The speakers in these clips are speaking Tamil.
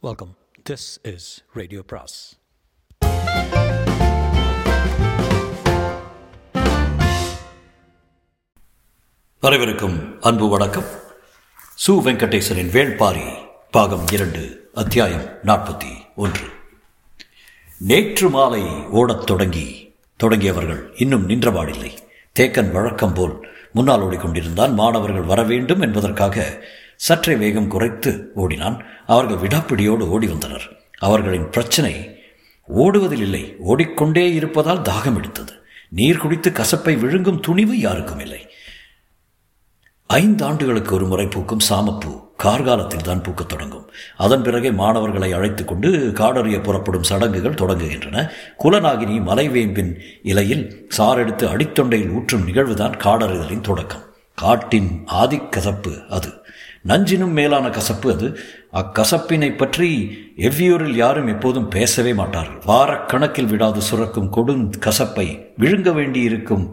வெல்கம் திஸ் இஸ் ரேடியோ பிராஸ் வரவிருக்கும் அன்பு வணக்கம். சு வெங்கடேசனின் வேள்பாரி பாகம் இரண்டு அத்தியாயம் நாற்பத்தி ஒன்று. நேற்று மாலை ஓடத் தொடங்கி தொடங்கியவர்கள் இன்னும் நின்றபாடில்லை தேக்கன் வழக்கம் போல் முன்னால் ஓடிக்கொண்டிருந்தான் மாணவர்கள் வர வேண்டும் என்பதற்காக சற்றே வேகம் குறைத்து ஓடினான். அவர்கள் விடாப்பிடியோடு ஓடி வந்தனர். அவர்களின் பிரச்சனை ஓடுவதில் இல்லை. ஓடிக்கொண்டே இருப்பதால் தாகம் எடுத்தது. நீர் குடித்து கசப்பை விழுங்கும் துணிவு யாருக்கும் இல்லை. ஐந்து ஆண்டுகளுக்கு ஒரு முறை பூக்கும் சாமப்பூ கார்காலத்தில் தான் பூக்கத் தொடங்கும். அதன் பிறகே மாணவர்களை அழைத்து கொண்டு காடறிய புறப்படும் சடங்குகள் தொடங்குகின்றன. குலநாகினி மலைவேம்பின் இலையில் சாரெடுத்து அடித்தொண்டையில் ஊற்றும் நிகழ்வுதான் காடறிதலின் தொடக்கம். காட்டின் ஆதிக்கசப்பு அது. நஞ்சினும் மேலான கசப்பு அது. அக்கசப்பினை பற்றி எவ்வியூரில் யாரும் எப்போதும் பேசவே மாட்டார்கள். வாரக்கணக்கில் விடாது சுரக்கும் கொடும் கசப்பை விழுங்க வேண்டியிருக்கும்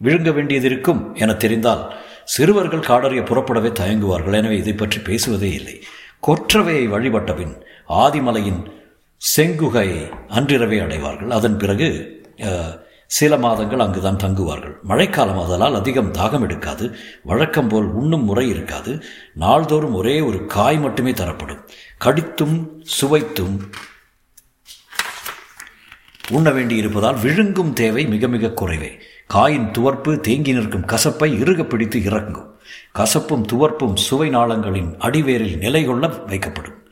விழுங்க வேண்டியதிருக்கும் என தெரிந்தால் சிறுவர்கள் காடறிய புறப்படவே தயங்குவார்கள். எனவே இதை பற்றி பேசுவதே இல்லை. கொற்றவையை வழிபட்டபின் ஆதிமலையின் செங்குகையை அன்றிரவே அடைவார்கள். அதன் பிறகு சில மாதங்கள் அங்குதான் தங்குவார்கள். மழைக்காலம் அதலால் அதிகம் தாகம் எடுக்காது. வழக்கம் போல் உண்ணும் முறை இருக்காது. நாள்தோறும் ஒரே ஒரு காய் மட்டுமே தரப்படும். கடித்தும் சுவைத்தும் உண்ண வேண்டி இருப்பதால் விழுங்கும் தேவை மிக மிக குறைவே. காயின் துவர்ப்பு தேங்கி நிற்கும் கசப்பை இறுக பிடித்து இறங்கும். கசப்பும் துவர்ப்பும் சுவை நாளங்களின் அடிவேரில் நிலை கொள்ள வைக்கப்படும்.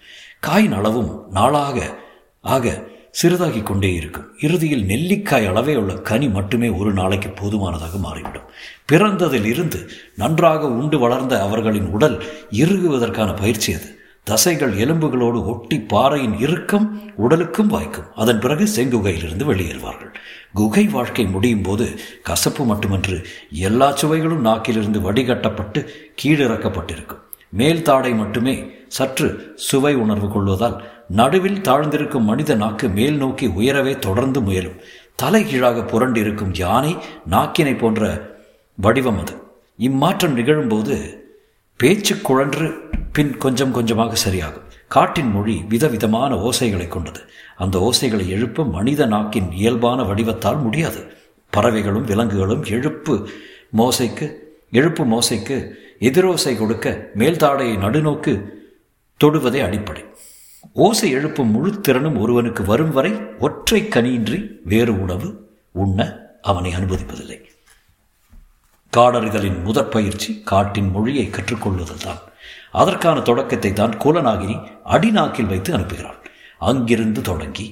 காயின் அளவும் நாளாக ஆக சிறிதாகி கொண்டே இருக்கும் இறுதியில் நெல்லிக்காய் அளவே உள்ள கனி மட்டுமே ஒரு நாளைக்கு போதுமானதாக மாறிவிடும். பிறந்ததில் இருந்து நன்றாக உண்டு வளர்ந்த அவர்களின் உடல் இறுகுவதற்கான பயிற்சி அது. தசைகள் எலும்புகளோடு ஒட்டி பாறையின் இறுக்கம் உடலுக்கும் வாய்க்கும். அதன் பிறகு செங்குகையிலிருந்து வெளியேறுவார்கள். குகை வாழ்க்கை முடியும் போது கசப்பு மட்டுமன்று எல்லா சுவைகளும் நாக்கிலிருந்து வடிகட்டப்பட்டு கீழிறக்கப்பட்டிருக்கும். மேல் தாடை மட்டுமே சற்று சுவை உணர்வு கொள்வதால் நடுவில் தாழ்ந்திருக்கும் மனித நாக்கு மேல் நோக்கி உயரவே தொடர்ந்து முயலும். தலைகீழாக புரண்டிருக்கும் யானை நாக்கினை போன்ற வடிவம் அது. இம்மாற்றம் நிகழும்போது பேச்சு குழன்று பின் கொஞ்சம் கொஞ்சமாக சரியாகும். காட்டின் மொழி விதவிதமான ஓசைகளை கொண்டது. அந்த ஓசைகளை எழுப்ப மனித நாக்கின் இயல்பான வடிவத்தால் முடியாது. பறவைகளும் விலங்குகளும் எழுப்பு மோசைக்கு எழுப்பு மோசைக்கு எதிரோசை கொடுக்க மேல்தாடையை நடுநோக்கு தொடுவதே அடிப்படை. ஓசை எழுப்பும் முழு திறனும் ஒருவனுக்கு வரும் வரை ஒற்றை கனியின்றி வேறு உணவு உண்ண அவனை அனுமதிப்பதில்லை. காடறிதலின் முதற் பயிற்சி காட்டின் மொழியை கற்றுக்கொள்வதில் தான் அதற்கான தொடக்கத்தை தான் குலநாகினி அடிநாக்கில் வைத்து அனுப்புகிறாள். அங்கிருந்து தொடங்கி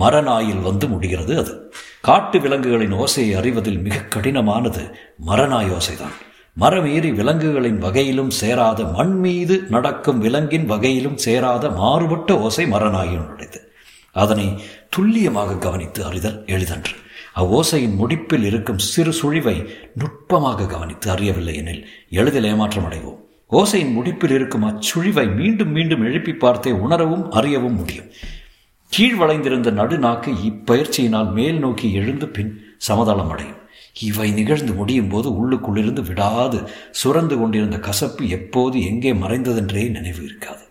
மரநாயில் வந்து முடிகிறது அது. காட்டு விலங்குகளின் ஓசையை அறிவதில் மிக கடினமானது மரநாய் ஓசைதான். மரமேறி விலங்குகளின் வகையிலும் சேராத மண் மீது நடக்கும் விலங்கின் வகையிலும் சேராத மாறுபட்ட ஓசை மரநாயினுடையது அதனை துல்லியமாக கவனித்து அறிதல் எளிதன்று. அவ்வோசையின் முடிப்பில் இருக்கும் சிறு சுழிவை நுட்பமாக கவனித்து அறியவில்லை எனில் எளிதில் ஏமாற்றம் அடைவோம். ஓசையின் முடிப்பில் இருக்கும் அச்சுழிவை மீண்டும் மீண்டும் எழுப்பி பார்த்தே உணரவும் அறியவும் முடியும். கீழ் வளைந்திருந்த நடுநாக்கு இப்பயிற்சியினால் மேல் நோக்கி எழுந்து பின் சமதளம் அடையும். இவை நிகழ்ந்து முடியும் போது உள்ளுக்குள்ளிருந்து விடாது. சுரந்து கொண்டிருந்த கசப்பு எப்போது எங்கே மறைந்ததென்றே நினைவு இருக்காது.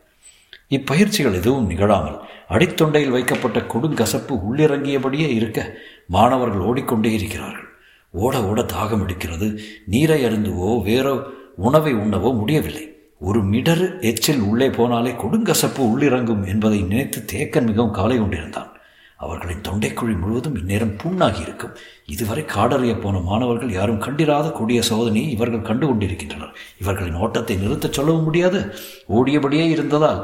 இப்பயிற்சிகள் எதுவும் நிகழாமல் அடித்தொண்டையில் வைக்கப்பட்ட கொடுங்கசப்பு உள்ளிறங்கியபடியே இருக்க மாணவர்கள் ஓடிக்கொண்டே இருக்கிறார்கள். ஓட ஓட தாகம் எடுக்கிறது. நீரை அருந்துவோ வேறோ உணவை உண்ணவோ முடியவில்லை. ஒரு மிடரு எச்சில் உள்ளே போனாலே கொடுங்கசப்பு உள்ளிறங்கும் என்பதை நினைத்து தேக்கன் மிகவும் கவலை கொண்டிருந்தான். அவர்களின் தொண்டைக்குழி முழுவதும் இந்நேரம் புண்ணாகி இருக்கும். இதுவரை காடறிய போன மாணவர்கள் யாரும் கண்டிராத கொடிய சோதனையை இவர்கள் கண்டு கொண்டிருக்கின்றனர். இவர்களின் ஓட்டத்தை நிறுத்தச் சொல்லவும் முடியாது. ஓடியபடியே இருந்ததால்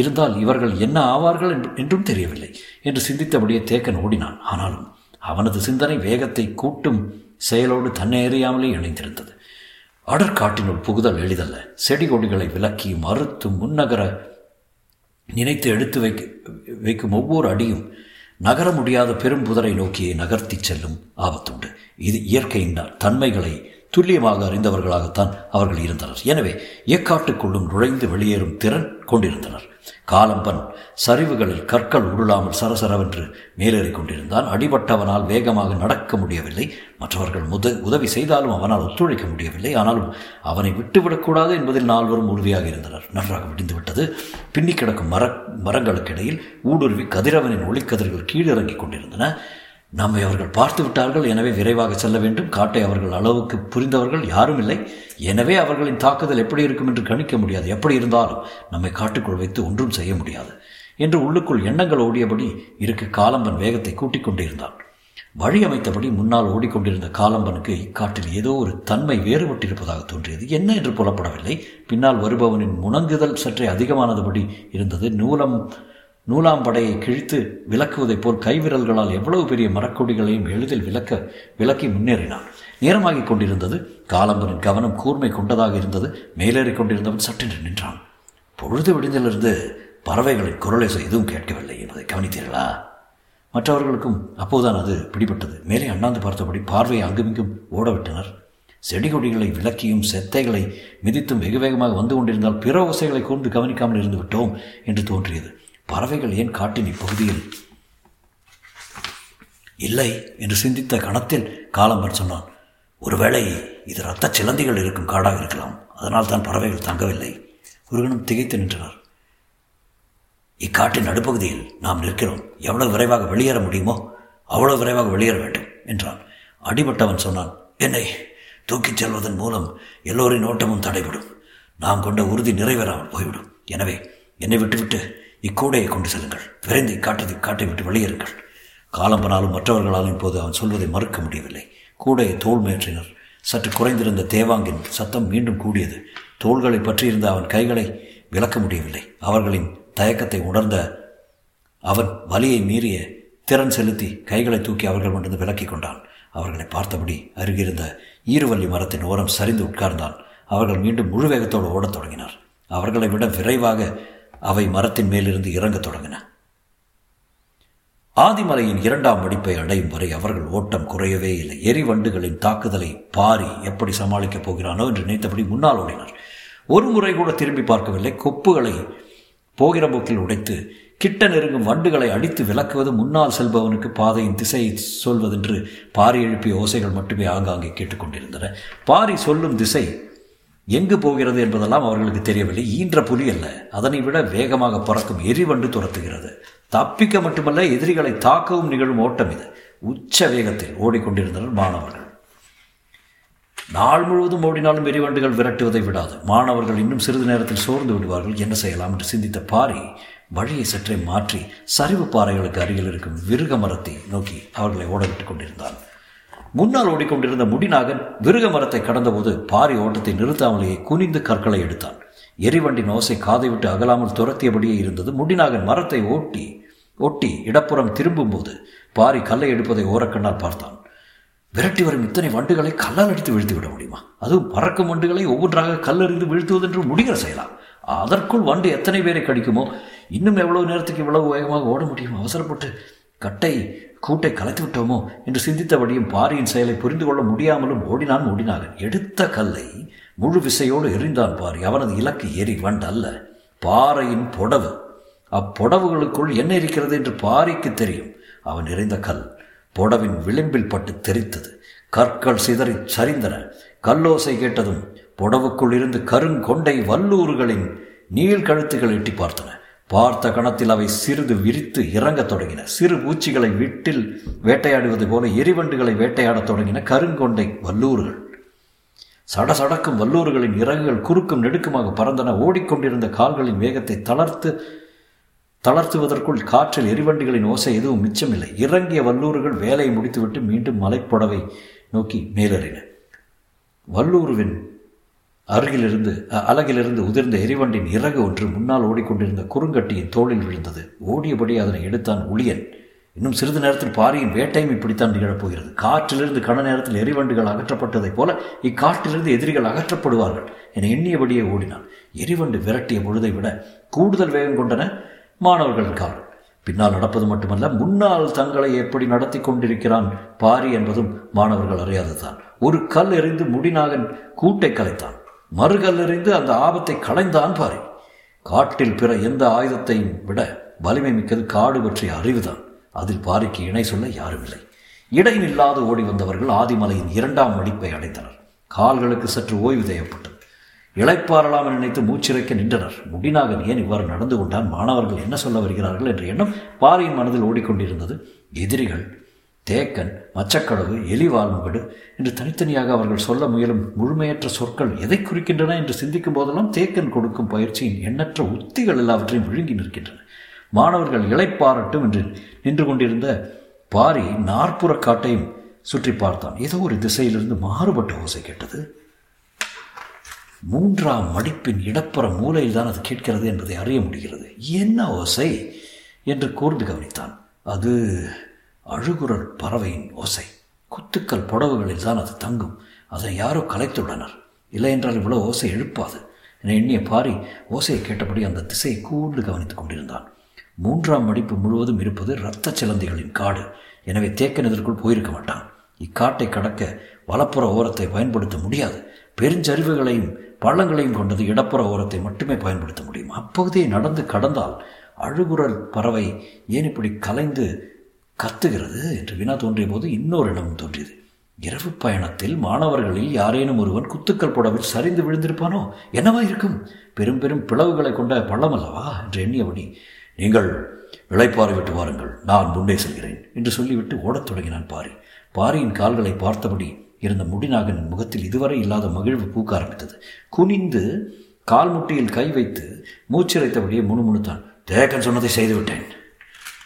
இருந்தால் இவர்கள் என்ன ஆவார்கள் என்றும் தெரியவில்லை என்று சிந்தித்தபடியே தேக்கன் ஓடினான். ஆனாலும் அவனது சிந்தனை வேகத்தை கூட்டும் செயலோடு தன்னை அறியாமலே இணைந்திருந்தது. அடற்காட்டினுள் புகுதல் எளிதல்ல. செடி கொடிகளை விலக்கி மறுத்து முன்னகர நினைத்து எடுத்து வைக்க வைக்கும் ஒவ்வொரு அடியும் நகர முடியாத பெரும் புதரை நோக்கியே நகர்த்தி செல்லும் ஆபத்துண்டு. இது இயற்கையின் தன்மைகளை துல்லியமாக அறிந்தவர்களாகத்தான் அவர்கள் இருந்தனர். எனவே எக்காட்டுக்குள்ளும் நுழைந்து வெளியேறும் திறன் கொண்டிருந்தனர். காலம்பன் சரிவுகளில் கற்கள் உருளாமல் சரசரவென்று மேலேறிக் கொண்டிருந்தான். அடிபட்டவனால் வேகமாக நடக்க முடியவில்லை. மற்றவர்கள் முத உதவி செய்தாலும் அவனால் ஒத்துழைக்க முடியவில்லை. ஆனாலும் அவனை விட்டுவிடக்கூடாது என்பதில் நால்வரும் உறுதியாக இருந்தனர். நன்றாக விடிந்து விட்டது பின்னி கிடக்கும் மர மரங்களுக்கு இடையில் ஊடுருவி கதிரவனின் ஒளிக்கதிர்கள் கீழிறங்கிக் கொண்டிருந்தன. நம்மை அவர்கள் பார்த்து விட்டார்கள். எனவே விரைவாக செல்ல வேண்டும். காட்டை அவர்கள் அளவுக்கு புரிந்தவர்கள் யாரும் இல்லை. எனவே அவர்களின் தாக்குதல் எப்படி இருக்கும் என்று கணிக்க முடியாது. எப்படி இருந்தாலும் நம்மை காட்டுக்குள் வைத்து ஒன்றும் செய்ய முடியாது. என்று உள்ளுக்குள் எண்ணங்கள் ஓடியபடி இருக்க காலம்பன் வேகத்தை கூட்டிக் கொண்டிருந்தான். வழி அமைத்தபடி முன்னால் ஓடிக்கொண்டிருந்த காலம்பனுக்கு இக்காட்டில் ஏதோ ஒரு தன்மை வேறுபட்டிருப்பதாக தோன்றியது. என்ன என்று புலப்படவில்லை. பின்னால் வருபவனின் முணங்குதல் சற்றே அதிகமானதுபடி இருந்தது. நூலம் நூலாம் படையை கிழித்து விளக்குவதைப் போல் கைவிரல்களால் எவ்வளவு பெரிய மரக்கொடிகளையும் எளிதில் விளக்க விளக்கி முன்னேறினான். நேரமாகிக் கொண்டிருந்தது. காலம்பனின் கவனம் கூர்மை கொண்டதாக இருந்தது. மேலேறிக் கொண்டிருந்தவன் சட்டென்று நின்றான். பொழுது விடிந்திலிருந்து பறவைகளின் குரலை எதுவும் கேட்கவில்லை என்பதை கவனித்தீர்களா? மற்றவர்களுக்கும் அப்போதுதான் அது பிடிபட்டது. மேலே அண்ணாந்து பார்த்தபடி பார்வையை அங்குமிங்கும் ஓடவிட்டனர். செடி கொடிகளை விளக்கியும் செத்தைகளை மிதித்தும் வெகு வேகமாக வந்து கொண்டிருந்தால் பிற ஓசைகளை கூர்ந்து கவனிக்காமல் இருந்து விட்டோம் என்று தோன்றியது. பறவைகள் ஏன் காட்டின் இப்பகுதியில்? இல்லை என்று சிந்தித்த கணத்தில் காலம்பன் சொன்னான். ஒருவேளை இது இரத்த சிலந்திகள் இருக்கும் காடாக இருக்கலாம். அதனால் தான் பறவைகள் தங்கவில்லை. ஒரு கணம் திகைத்து நின்றனர் இக்காட்டின் நடுப்பகுதியில் நாம் நிற்கிறோம். எவ்வளவு விரைவாக வெளியேற முடியுமோ அவ்வளவு விரைவாக வெளியேற வேண்டும் என்றான். அடிபட்டவன் சொன்னான் என்னை தூக்கிச் செல்வதன் மூலம் எல்லோரின் ஓட்டமும் தடைபடும். நாம் கொண்ட உறுதி நிறைவேறாமல் போய்விடும். எனவே என்னை விட்டுவிட்டு இக்கூடையை கொண்டு செல்லுங்கள். விரைந்து இக்காட்டத்தை காட்டை விட்டு வெளியேறுங்கள். காலம்பனாலும் மற்றவர்களாலும் இப்போது அவன் சொல்வதை மறுக்க முடியவில்லை. கூடையை தோல் மேற்றினர். சற்று குறைந்திருந்த தேவாங்கின் சத்தம் மீண்டும் கூடியது. தோள்களை பற்றியிருந்த அவன் கைகளை விளக்க முடியவில்லை. அவர்களின் தயக்கத்தை உணர்ந்த அவன் வலியை மீறிய திறன் செலுத்தி கைகளை தூக்கி அவர்கள் மட்டும் விலக்கி கொண்டான். அவர்களை பார்த்தபடி அருகிருந்த ஈருவல்லி மரத்தின் ஓரம் சரிந்து உட்கார்ந்தான். அவர்கள் மீண்டும் முழு வேகத்தோடு ஓடத் தொடங்கினார். அவர்களை விட விரைவாக அவை மரத்தின் மேலிருந்து இறங்கத் தொடங்கின. ஆதிமலையின் இரண்டாம் வெடிப்பை அடையும் வரை அவர்கள் ஓட்டம் குறையவே இல்லை. எரிவண்டுகளின் தாக்குதலை பாரி எப்படி சமாளிக்கப் போகிறானோ என்று நினைத்தபடி முன்னால் ஓடினார். ஒரு முறை கூட திரும்பி பார்க்கவில்லை. கொப்புகளை போகிற போக்கில் உடைத்து கிட்ட நெருங்கும் வண்டுகளை அடித்து விளக்குவது முன்னால் செல்பவனுக்கு பாதையின் திசையை சொல்வதென்று பாரி எழுப்பிய ஓசைகள் மட்டுமே ஆங்காங்கே கேட்டுக்கொண்டிருந்தன. பாரி சொல்லும் திசை எங்கு போகிறது என்பதெல்லாம் அவர்களுக்கு தெரியவில்லை. ஈன்ற புலி அல்ல. அதனை விட வேகமாக பறக்கும் எரிவண்டு துரத்துகிறது. தப்பிக்க மட்டுமல்ல எதிரிகளை தாக்கவும் நிகழும் ஓட்டம் இது. உச்ச வேகத்தில் ஓடிக்கொண்டிருந்தனர் மாணவர்கள். நாள் முழுவதும் ஓடினாலும் எரிவண்டுகள் விரட்டுவதை விடாது. மாணவர்கள் இன்னும் சிறிது நேரத்தில் சோர்ந்து விடுவார்கள். என்ன செய்யலாம் என்று சிந்தித்த பாரி வழியை சற்றே மாற்றி சரிவு பாறைகளுக்கு அருகில் இருக்கும் விருக மரத்தை நோக்கி அவர்களை ஓடவிட்டுக் கொண்டிருந்தான். முன்னால் ஓடிக்கொண்டிருந்த முடிநாகன் விருக மரத்தை கடந்தபோது பாரி ஓட்டத்தை நிறுத்தாமலேயே குனிந்து கற்களை எடுத்தான். எரிவண்டின் ஓசை காதை விட்டு அகலாமல் துரத்தியபடியே இருந்தது. முடிநாகன் மரத்தை ஓட்டி ஒட்டி இடப்புறம் திரும்பும்போது பாரி கல்லை எடுப்பதை ஓரக்கண்ணால் பார்த்தான். விரட்டி வரும் இத்தனை வண்டுகளை கல்லால் அடித்து வீழ்த்து விட முடியுமா? அதுவும் பறக்கும் வண்டுகளை ஒவ்வொன்றாக கல்லறிந்து வீழ்த்துவதென்று முடிகிற செய்யலாம் அதற்குள் வண்டு எத்தனை பேரை கடிக்குமோ? இன்னும் எவ்வளவு நேரத்துக்கு இவ்வளவு வேகமாக ஓட முடியும்? அவசரப்பட்டு கட்டை கூட்டை கலைத்து விட்டோமோ என்று சிந்தித்தபடியும் பாரியின் செயலை புரிந்து கொள்ள முடியாமலும் ஓடினான் ஓடினாக எடுத்த கல்லை முழு விசையோடு எறிந்தான் பாரி. அவனது இலக்கு எரி வண்டு அல்ல பாறையின் புடவு. அப்பொடவுகளுக்குள் என்ன இருக்கிறது என்று பாரிக்கு தெரியும். அவன் எறிந்த கல் புடவின் விளிம்பில் பட்டு தெரித்தது. கற்கள் சிதறி சரிந்தன. கல்லோசை கேட்டதும் புடவுக்குள் இருந்து கருங்கொண்டை வல்லூறுகளின் நீள் கழுத்துகள் எட்டி பார்த்தன. பார்த்த கணத்தில் அவை சிறிது விரித்து இறங்கத் தொடங்கின. சிறு பூச்சிகளை வீட்டில் வேட்டையாடுவது போல எரிவண்டுகளை வேட்டையாடத் தொடங்கின கருங்கொண்டை வல்லூர்கள் சடசடக்கும் வல்லூர்களின் இறகுகள் குறுக்கும் நெடுக்குமாக பறந்தன. ஓடிக்கொண்டிருந்த கால்களின் வேகத்தை தளர்த்து தளர்த்துவதற்குள் காற்றில் எரிவண்டிகளின் ஓசை எதுவும் மிச்சமில்லை. இறங்கிய வல்லூர்கள் வேலையை முடித்துவிட்டு மீண்டும் மலைப்புடவை நோக்கி மேலேறின. வல்லூருவின் அருகிலிருந்து அலகிலிருந்து உதிர்ந்த எரிவண்டின் இறகு ஒன்று முன்னால் ஓடிக்கொண்டிருந்த குறுங்கட்டியின் தோளில் விழுந்தது. ஓடியபடி அதனை எடுத்தான் உளியன். இன்னும் சிறிது நேரத்தில் பாரியின் வேட்டையும் இப்படித்தான் நிகழப்போகிறது. காற்றிலிருந்து கன நேரத்தில் எரிவண்டுகள் அகற்றப்பட்டதைப் போல இக்காட்டிலிருந்து எதிரிகள் அகற்றப்படுவார்கள் என எண்ணியபடியே ஓடினான். எரிவண்டு விரட்டிய பொழுதை விட கூடுதல் வேகம் கொண்டன மாணவர்களின் கால். பின்னால் நடப்பது மட்டுமல்ல முன்னால் தங்களை எப்படி நடத்தி கொண்டிருக்கிறான் பாரி என்பதும் மாணவர்கள் அறியாததான் ஒரு கல் எறிந்து முடிநாகன் கூட்டை கலைத்தான். மறுகல்லறிந்து அந்த ஆபத்தை களைந்தான் பாரி. காட்டில் பிற எந்த ஆயுதத்தையும் விட வலிமை மிக்கது காடு பற்றிய அறிவுதான். அதில் பாரிக்கு இணை சொல்ல யாரும் இல்லை இடையில்லாது ஓடி வந்தவர்கள் ஆதிமலையின் இரண்டாம் மடிப்பை அடைந்தனர். கால்களுக்கு சற்று ஓய்வு தேவைப்பட்டது. இளைப்பாறலாம் என நினைத்து மூச்சிறைக்க நின்றனர். முடிநாகன் ஏன் இவ்வாறு நடந்து கொண்டான்? மாணவர்கள் என்ன சொல்ல வருகிறார்கள் என்ற எண்ணம் பாரியின் மனதில் ஓடிக்கொண்டிருந்தது. எதிரிகள் தேக்கன் மச்சக்கடவு எலிவாழ்முகடு என்று தனித்தனியாக அவர்கள் சொல்ல முயலும் முழுமையற்ற சொற்கள் எதை குறிக்கின்றன என்று சிந்திக்கும் போதெல்லாம் தேக்கன் கொடுக்கும் பயிற்சியின் எண்ணற்ற உத்திகள் எல்லாவற்றையும் விழுங்கி நிற்கின்றன. மாணவர்கள் இழைப்பாரட்டும் என்று நின்று கொண்டிருந்த பாரி நாற்புற காட்டையும் சுற்றி பார்த்தான். ஏதோ ஒரு திசையிலிருந்து மாறுபட்ட ஓசை கேட்டது. மூன்றாம் மடிப்பின் இடப்புற மூலையில் தான் அது கேட்கிறது என்பதை அறிய முடிகிறது. என்ன ஓசை? என்று கூர்ந்து கவனித்தான். அது அழுகுரல் பறவையின் ஓசை. குத்துக்கள் புடவுகளில் தான் அது தங்கும். அதை யாரோ கலைத்துள்ளனர். இல்லை என்றால் இவ்வளோ ஓசை எழுப்பாது என எண்ணிய பாரி ஓசையை கேட்டபடி அந்த திசையை கூர்ந்து கவனித்துக் கொண்டிருந்தான். மூன்றாம் மடிப்பு முழுவதும் இருப்பது இரத்த சிலந்திகளின் காடு. எனவே தேக்கனதற்குள் போயிருக்க மாட்டான். இக்காட்டை கடக்க வலப்புற ஓரத்தை பயன்படுத்த முடியாது. பெருஞ்சரிவுகளையும் பள்ளங்களையும் கொண்டது இடப்புற ஓரத்தை மட்டுமே பயன்படுத்த முடியும். அப்பகுதியை நடந்து கடந்தால் அழுகுரல் பறவை ஏன் இப்படி கலைந்து கத்துகிறது என்று வினா தோன்றிய போது இன்னொரு இடம் தோன்றியது. இரவு பயணத்தில் மாணவர்களில் யாரேனும் ஒருவன் குத்துக்கள் புடவில் சரிந்து விழுந்திருப்பானோ? என்னவா இருக்கும்? பெரும் பெரும் பிளவுகளை கொண்ட பள்ளம் அல்லவா? என்று எண்ணியபடி நீங்கள் இளைப்பாறை விட்டு வாருங்கள். நான் முன்னே செல்கிறேன் என்று சொல்லிவிட்டு ஓடத் தொடங்கினான் பாரி. பாரியின் கால்களை பார்த்தபடி இருந்த முடிநாகனின் முகத்தில் இதுவரை இல்லாத மகிழ்வு பூக்க ஆரம்பித்தது. குனிந்து கால் முட்டியில் கை வைத்து மூச்சிறைத்தபடியே முணுமுணுத்தான். தேக்கன் சொன்னதை செய்துவிட்டேன்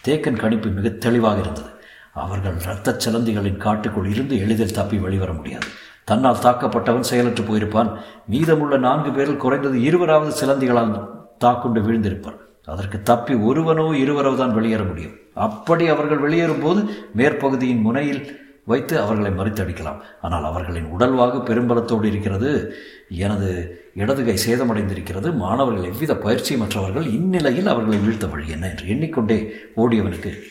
தேக்கன் கணிப்பு மிக தெளிவாக இருந்தது. அவர்கள் இரத்தச் சலந்திகளின் காட்டுக்குள் இருந்து எளிதில் தப்பி வெளிவர முடியாது. தன்னால் தாக்கப்பட்டவன் செயலற்று போயிருப்பான். மீதமுள்ள நான்கு பேரில் குறைந்தது இருவராவது சிலந்திகளால் தாக்குண்டு வீழ்ந்திருப்பார். அதற்கு தப்பி ஒருவனோ இருவரோ தான் வெளியேற முடியும். அப்படி அவர்கள் வெளியேறும் போது மேற்பகுதியின் முனையில் வைத்து அவர்களை மறித்தடிக்கலாம். ஆனால் அவர்களின் உடல்வாகு பெரும்பலத்தோடு இருக்கிறது. எனது இடதுகை சேதமடைந்திருக்கிறது. மாணவர்கள் எவ்வித பயிற்சியமற்றவர்கள் இந்நிலையில் அவர்களை வீழ்த்த வழி என்ன என்று எண்ணிக்கொண்டே ஓடியவனுக்கு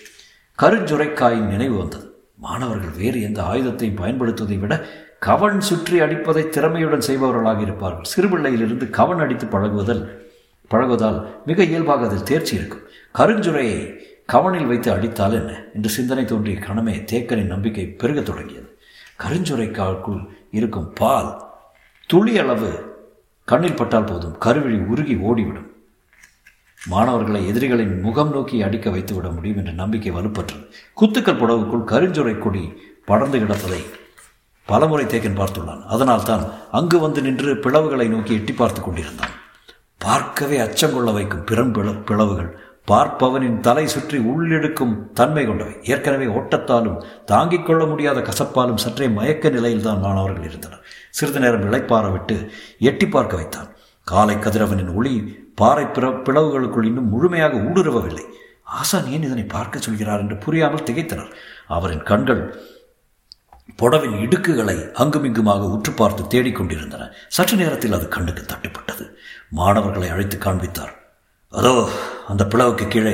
கருஞ்சுரைக்காயின் நினைவு வந்தது. மாணவர்கள் வேறு எந்த ஆயுதத்தையும் பயன்படுத்துவதை விட கவன் சுற்றி அடிப்பதை திறமையுடன் செய்பவர்களாக இருப்பார்கள். சிறுபிள்ளையிலிருந்து கவன் அடித்து பழகுவதல் பழகுவதால் மிக இயல்பாக அதில் தேர்ச்சி இருக்கும். கருஞ்சுரையை கவனில் வைத்து அடித்தால் என்ன என்று சிந்தனை தோன்றிய கணமே தேக்கனின் நம்பிக்கை பெருகத் தொடங்கியது. கருஞ்சுரைக்காக்குள் இருக்கும் பால் துளி அளவு கண்ணில் பட்டால் போதும் கருவிழி உருகி ஓடிவிடும். மாணவர்களை எதிரிகளின் முகம் நோக்கி அடிக்க வைத்து விட முடியும் என்ற நம்பிக்கை வலுப்பற்றது குத்துக்கள் புடவுக்குள் கருஞ்சுரை கொடி படர்ந்து கிடப்பதை பலமுறை தேக்கன் பார்த்துள்ளான். அதனால் தான் அங்கு வந்து நின்று பிளவுகளை நோக்கி எட்டி பார்த்து கொண்டிருந்தான். பார்க்கவே அச்சம் கொள்ள வைக்கும் பிறம் பிளவுகள் பார்ப்பவனின் தலை சுற்றி உள்ளெடுக்கும் தன்மை கொண்டவை. ஏற்கனவே ஓட்டத்தாலும் தாங்கிக் கொள்ள முடியாத கசப்பாலும் சற்றே மயக்க நிலையில்தான் மாணவர்கள் இருந்தனர். சிறிது நேரம் இழைப்பார விட்டு எட்டி பார்க்க வைத்தான். காலை கதிரவனின் ஒளி பாறை பிற பிளவுகளுக்குள் இன்னும் முழுமையாக ஊடுருவவில்லை. ஆசான் ஏன் இதனை பார்க்க சொல்கிறார்? என்று புரியாமல் திகைத்தனர். அவரின் கண்கள் புடவின் இடுக்குகளை அங்குமிங்குமாக உற்று பார்த்து தேடிக்கொண்டிருந்தன சற்று நேரத்தில் அது கண்ணுக்கு தட்டுப்பட்டது. மாணவர்களை அழைத்து காண்பித்தார். அதோ அந்த பிளவுக்கு கீழே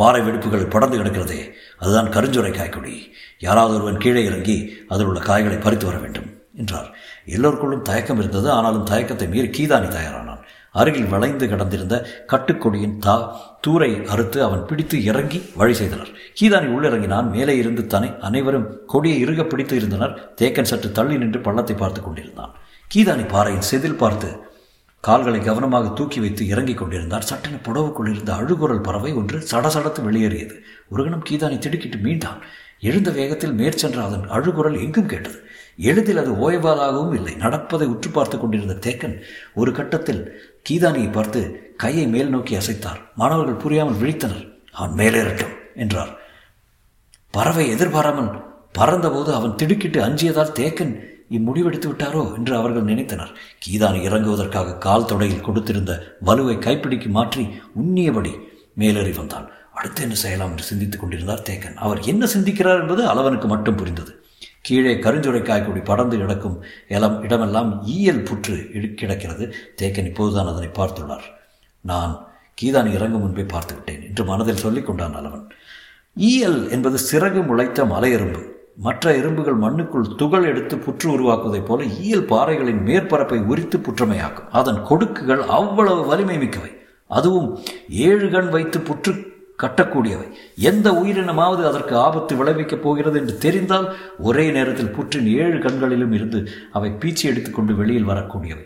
பாறை வெடிப்புகள் படர்ந்து கிடக்கிறதே. அதுதான் கருஞ்சுரை காய்க்குடி யாராவது ஒருவன் கீழே இறங்கி அதில் உள்ள காய்களை பறித்து வர வேண்டும் என்றார். எல்லோருக்குள்ளும் தயக்கம் இருந்தது ஆனாலும் தயக்கத்தை மீறி கீதானி தயாரானான். அருகில் வளைந்து கிடந்திருந்த கட்டுக்கொடியின் தா தூரை அறுத்து அவன் பிடித்து இறங்கி வழி செய்தனர். கீதானி உள்ளிறங்கினான். மேலே இருந்து தனி அனைவரும் கொடியை இறுக பிடித்து இருந்தனர். தேக்கன் சற்று தள்ளி நின்று பள்ளத்தை பார்த்து கொண்டிருந்தான். கீதானி பாறையின் செதில் பார்த்து கால்களை கவனமாக தூக்கி வைத்து இறங்கிக் கொண்டிருந்தார். சட்டென புடவுக்குள் இருந்த அழுகுரல் பறவை ஒன்று சடசடத்து வெளியேறியது. ஒரு கணம் கீதானி திடுக்கிட்டு மீண்டான். எழுந்த வேகத்தில் மேற்சென்ற அதன் அழுகுரல் எங்கும் கேட்டது. எளிதில் அது ஓய்வாதாகவும் இல்லை. நடப்பதை உற்று பார்த்து கொண்டிருந்த தேக்கன் ஒரு கட்டத்தில் கீதானியை பார்த்து கையை மேல் நோக்கி அசைத்தார். மாணவர்கள் புரியாமல் விழித்தனர். அவன் மேலேறட்டும் என்றார். பறவை எதிர்பாராமல் பறந்தபோது அவன் திடுக்கிட்டு அஞ்சியதால் தேக்கன் இம்முடிவெடுத்து விட்டாரோ என்று அவர்கள் நினைத்தனர். கீதான் இறங்குவதற்காக கால் தொடையில் கொடுத்திருந்த வலுவை கைப்பிடிக்கு மாற்றி உண்ணியபடி மேலேறி வந்தான். அடுத்து என்ன செய்யலாம் என்று சிந்தித்துக் கொண்டிருந்தார் தேக்கன். அவர் என்ன சிந்திக்கிறார் என்பது அளவனுக்கு மட்டும் புரிந்தது. கீழே கருஞ்சுரைக்காய்க்குடி படர்ந்து கிடக்கும் இளம் இடமெல்லாம் ஈயல் புற்று கிடக்கிறது. தேக்கன் இப்போதுதான் அதனை பார்த்துள்ளார். நான் கீதானி இறங்கும் முன்பே பார்த்து விட்டேன் என்று மனதில் சொல்லிக் கொண்டான் அளவன். ஈயல் என்பது சிறகு முளைத்த மலையெறும்பு மற்ற எறும்புகள் மண்ணுக்குள் துகள் எடுத்து புற்று உருவாக்குவதைப் போல ஈயல் பாறைகளின் மேற்பரப்பை உரித்து புற்றமையாக்கும். அதன் கொடுக்குகள் அவ்வளவு வலிமை மிக்கவை. அதுவும் ஏழு கண் வைத்து புற்று கட்டக்கூடியவை. எந்த உயிரினமாவது அதற்கு ஆபத்து விளைவிக்கப் போகிறது என்று தெரிந்தால் ஒரே நேரத்தில் புற்றின் ஏழு கண்களிலும் இருந்து அவை பீச்சி எடுத்துக்கொண்டு வெளியில் வரக்கூடியவை.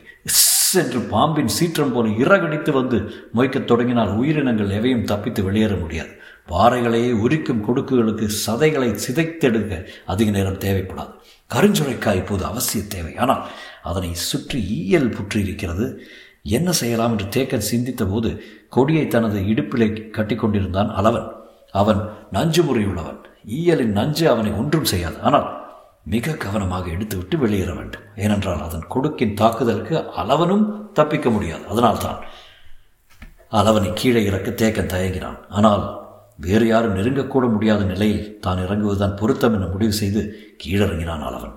என்று பாம்பின் சீற்றம் போல இறகடித்து வந்து மொய்க்கத் தொடங்கினால் உயிரினங்கள் எவையும் தப்பித்து வெளியேற முடியாது. பாறைகளையே உரிக்கும் கொடுக்குகளுக்கு சதைகளை சிதைத்தெடுக்க அதிக நேரம் தேவைப்படாது. கருஞ்சுரைக்காய் இப்போது அவசிய தேவை. ஆனால் அதனை சுற்றி ஈயல் புற்றி இருக்கிறது. என்ன செய்யலாம் என்று தேக்கன் சிந்தித்த போது கொடியை தனது இடுப்பிலே கட்டிக்கொண்டிருந்தான் அளவன். அவன் நஞ்சு முறையுள்ளவன். ஈயலின் நஞ்சு அவனை ஒன்றும் செய்யாது. ஆனால் மிக கவனமாக எடுத்துவிட்டு வெளியேற வேண்டும். ஏனென்றால் அதன் கொடுக்கின் தாக்குதலுக்கு அளவனும் தப்பிக்க முடியாது. அதனால்தான் அளவனை கீழே இறக்க தேக்கன் தயங்கினான். ஆனால் வேறு யாரும் நெருங்கக்கூட முடியாத நிலையில் தான் இறங்குவதுதான் பொருத்தம் என முடிவு செய்து கீழிறங்கினான் அளவன்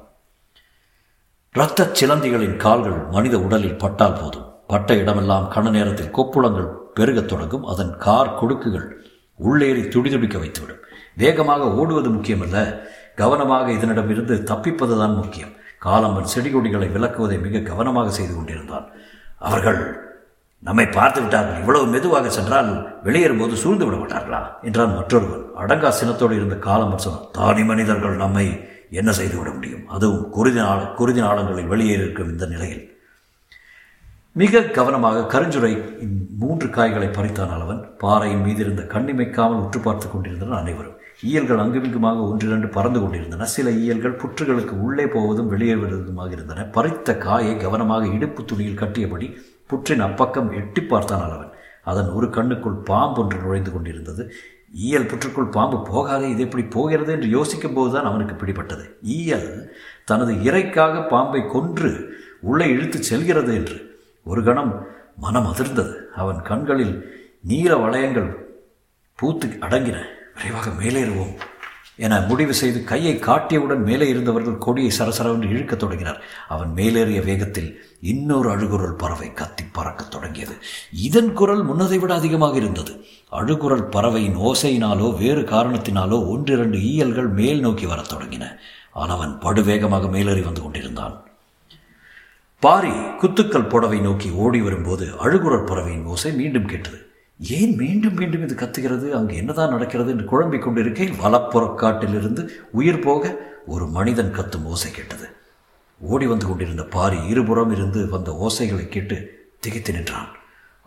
இரத்த சிலந்திகளின் கால்கள் மனித உடலில் பட்டால் போதும். பட்ட இடமெல்லாம் கண நேரத்தில் கொப்புளங்கள் பெருகத் தொடங்கும். அதன் கார் கொடுக்குகள் உள்ளேறி துடிதுடிக்க வைத்துவிடும். வேகமாக ஓடுவது முக்கியமல்ல. கவனமாக இதனிடமிருந்து தப்பிப்பதுதான் முக்கியம். காலம்பன் செடி கொடிகளை விளக்குவதை மிக கவனமாக செய்து கொண்டிருந்தான். அவர்கள் நம்மை பார்த்து விட்டார்கள் இவ்வளவு மெதுவாக சென்றால் வெளியேறும்போது சூழ்ந்து விட மாட்டார்களா? என்றான் மற்றொருவன். அடங்கா சினத்தோடு இருந்த காலம் சொன்னான் தானி மனிதர்கள் நம்மை என்ன செய்து விட முடியும்? அதுவும் குருதி நாள குருதி நாளங்களில் வெளியேறி இருக்கும் இந்த நிலையில். மிக கவனமாக கருஞ்சுரை மூன்று காய்களை பறித்தான் அளவன் பாறையின் மீது இருந்த கண்ணிமைக்காமல் உற்று பார்த்து கொண்டிருந்தனர் அனைவரும். ஈயல்கள் அங்குமிங்குமாக ஒன்றிரண்டு பறந்து கொண்டிருந்தன. சில ஈயல்கள் புற்றுகளுக்கு உள்ளே போவதும் வெளியேறுவதுமாக இருந்தன. பறித்த காயை கவனமாக இடுப்பு துணியில் கட்டியபடி புற்றின் அப்பக்கம் எட்டி பார்த்தான் அளவன் அதன் ஒரு கண்ணுக்குள் பாம்பு ஒன்று நுழைந்து கொண்டிருந்தது. ஈயல் புற்றுக்குள் பாம்பு போகாதே இது எப்படி போகிறது என்று யோசிக்கும் போதுதான் அவனுக்கு பிடிபட்டது. ஈயல் தனது இறைக்காக பாம்பை கொன்று உள்ளே இழுத்து செல்கிறது என்று. ஒரு கணம் மனம் அதிர்ந்தது. அவன் கண்களில் நீல வளையங்கள் பூத்து அடங்கின. விரைவாக மேலேறுவோம். என முடிவு செய்து கையை காட்டியவுடன் மேலே இருந்தவர்கள் கொடியை சரசரவென்று இழுக்கத் தொடங்கினார். அவன் மேலேறிய வேகத்தில் இன்னொரு அழுகுரல் பறவை கத்தி பறக்கத் தொடங்கியது. இதன் குரல் முன்னதை விட அதிகமாக இருந்தது. அழுகுரல் பறவையின் ஓசையினாலோ வேறு காரணத்தினாலோ ஒன்றிரண்டு ஈயல்கள் மேல் நோக்கி வரத் தொடங்கின. அவன் படுவேகமாக மேலேறி வந்து கொண்டிருந்தான். பாரி குத்துக்கள் புடவை நோக்கி ஓடி வரும்போது அழுகுரல் பறவையின் ஓசை மீண்டும் கேட்டது. ஏன் மீண்டும் மீண்டும் இது கத்துகிறது? அங்கு என்னதான் நடக்கிறது என்று குழம்பிக் கொண்டிருக்கையில் வலப்புறக்காட்டிலிருந்து உயிர் போக ஒரு மனிதன் கத்தும் ஓசை கேட்டது. ஓடி வந்து கொண்டிருந்த பாரி இருபுறம் இருந்து வந்த ஓசைகளை கேட்டு திகைத்து நின்றான்.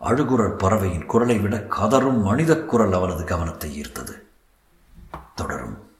அழுகுரல் பறவையின் குரலை விட கதரும் மனித குரல் அவனது கவனத்தை ஈர்த்தது. தொடரும்.